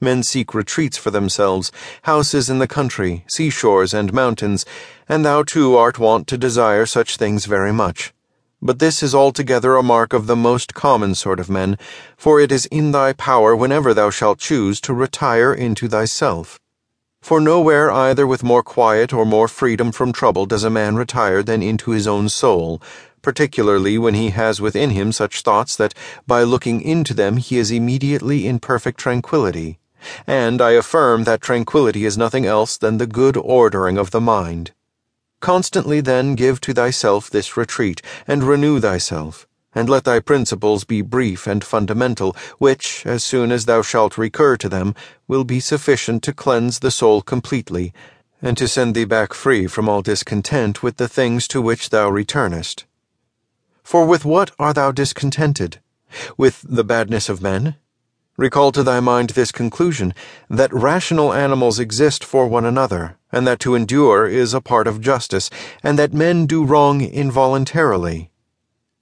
Men seek retreats for themselves, houses in the country, seashores, and mountains, and thou too art wont to desire such things very much. But this is altogether a mark of the most common sort of men, for it is in thy power whenever thou shalt choose to retire into thyself. For nowhere either with more quiet or more freedom from trouble does a man retire than into his own soul, particularly when he has within him such thoughts that by looking into them he is immediately in perfect tranquillity. And I affirm that tranquillity is nothing else than the good ordering of the mind. Constantly then give to thyself this retreat, and renew thyself and let thy principles be brief and fundamental, which, as soon as thou shalt recur to them, will be sufficient to cleanse the soul completely, and to send thee back free from all discontent with the things to which thou returnest. For with what art thou discontented? With the badness of men? Recall to thy mind this conclusion that rational animals exist for one another, and that to endure is a part of justice, and that men do wrong involuntarily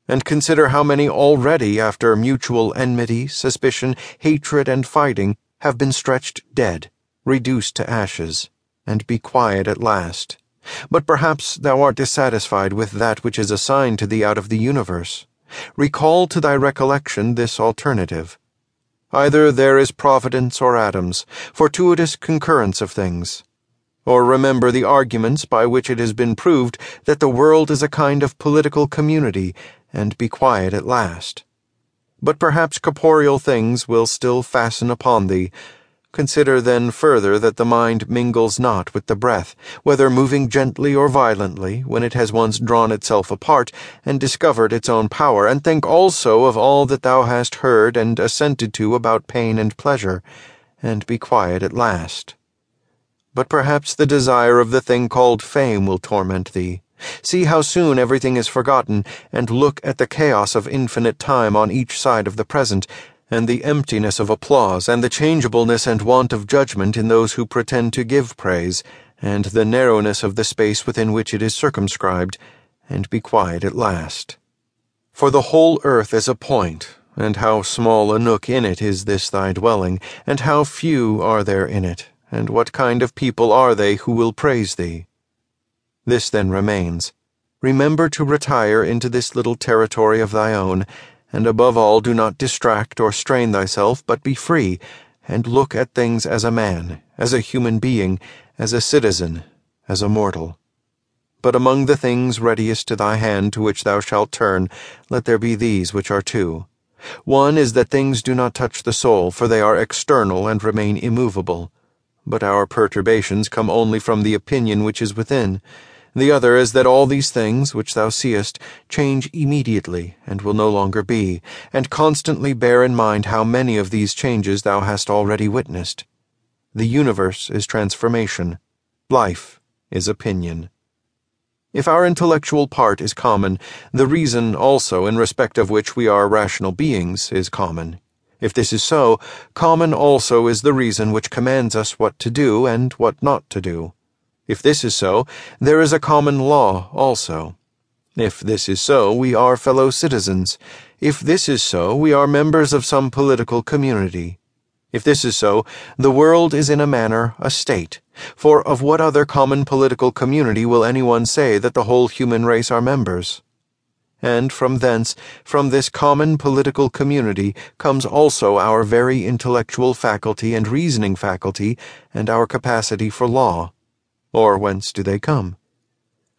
and consider how many already, after mutual enmity, suspicion, hatred, and fighting, have been stretched dead, reduced to ashes, and be quiet at last. But perhaps thou art dissatisfied with that which is assigned to thee out of the universe. Recall to thy recollection this alternative. Either there is providence or atoms, fortuitous concurrence of things. Or remember the arguments by which it has been proved that the world is a kind of political community and be quiet at last. But perhaps corporeal things will still fasten upon thee. Consider then further that the mind mingles not with the breath, whether moving gently or violently, when it has once drawn itself apart and discovered its own power, and think also of all that thou hast heard and assented to about pain and pleasure, and be quiet at last. But perhaps the desire of the thing called fame will torment thee See how soon everything is forgotten, and look at the chaos of infinite time on each side of the present, and the emptiness of applause, and the changeableness and want of judgment in those who pretend to give praise, and the narrowness of the space within which it is circumscribed, and be quiet at last. For the whole earth is a point, and how small a nook in it is this thy dwelling, and how few are there in it, and what kind of people are they who will praise thee? This then remains. Remember to retire into this little territory of thy own, and above all do not distract or strain thyself, but be free, and look at things as a man, as a human being, as a citizen, as a mortal. But among the things readiest to thy hand to which thou shalt turn, let there be these which are two. One is that things do not touch the soul, for they are external and remain immovable. But our perturbations come only from the opinion which is within the other is that all these things which thou seest change immediately and will no longer be, and constantly bear in mind how many of these changes thou hast already witnessed. The universe is transformation. Life is opinion. If our intellectual part is common, the reason also in respect of which we are rational beings is common. If this is so, common also is the reason which commands us what to do and what not to do. If this is so, there is a common law also. If this is so, we are fellow citizens. If this is so, we are members of some political community. If this is so, the world is in a manner a state, for of what other common political community will anyone say that the whole human race are members? And from thence, from this common political community, comes also our very intellectual faculty and reasoning faculty, and our capacity for law. Or whence do they come?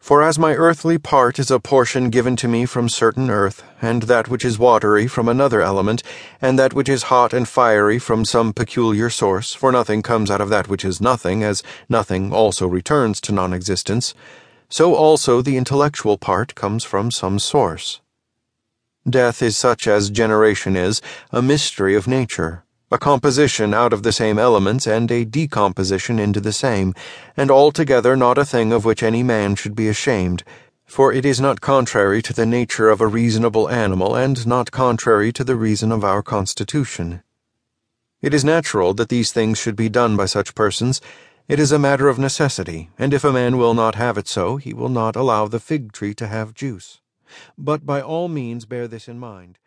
For as my earthly part is a portion given to me from certain earth, and that which is watery from another element, and that which is hot and fiery from some peculiar source, for nothing comes out of that which is nothing, as nothing also returns to non existence, so also the intellectual part comes from some source. Death is such as generation is, a mystery of nature a composition out of the same elements and a decomposition into the same, and altogether not a thing of which any man should be ashamed, for it is not contrary to the nature of a reasonable animal and not contrary to the reason of our constitution. It is natural that these things should be done by such persons. It is a matter of necessity, and if a man will not have it so, he will not allow the fig tree to have juice. But by all means bear this in mind.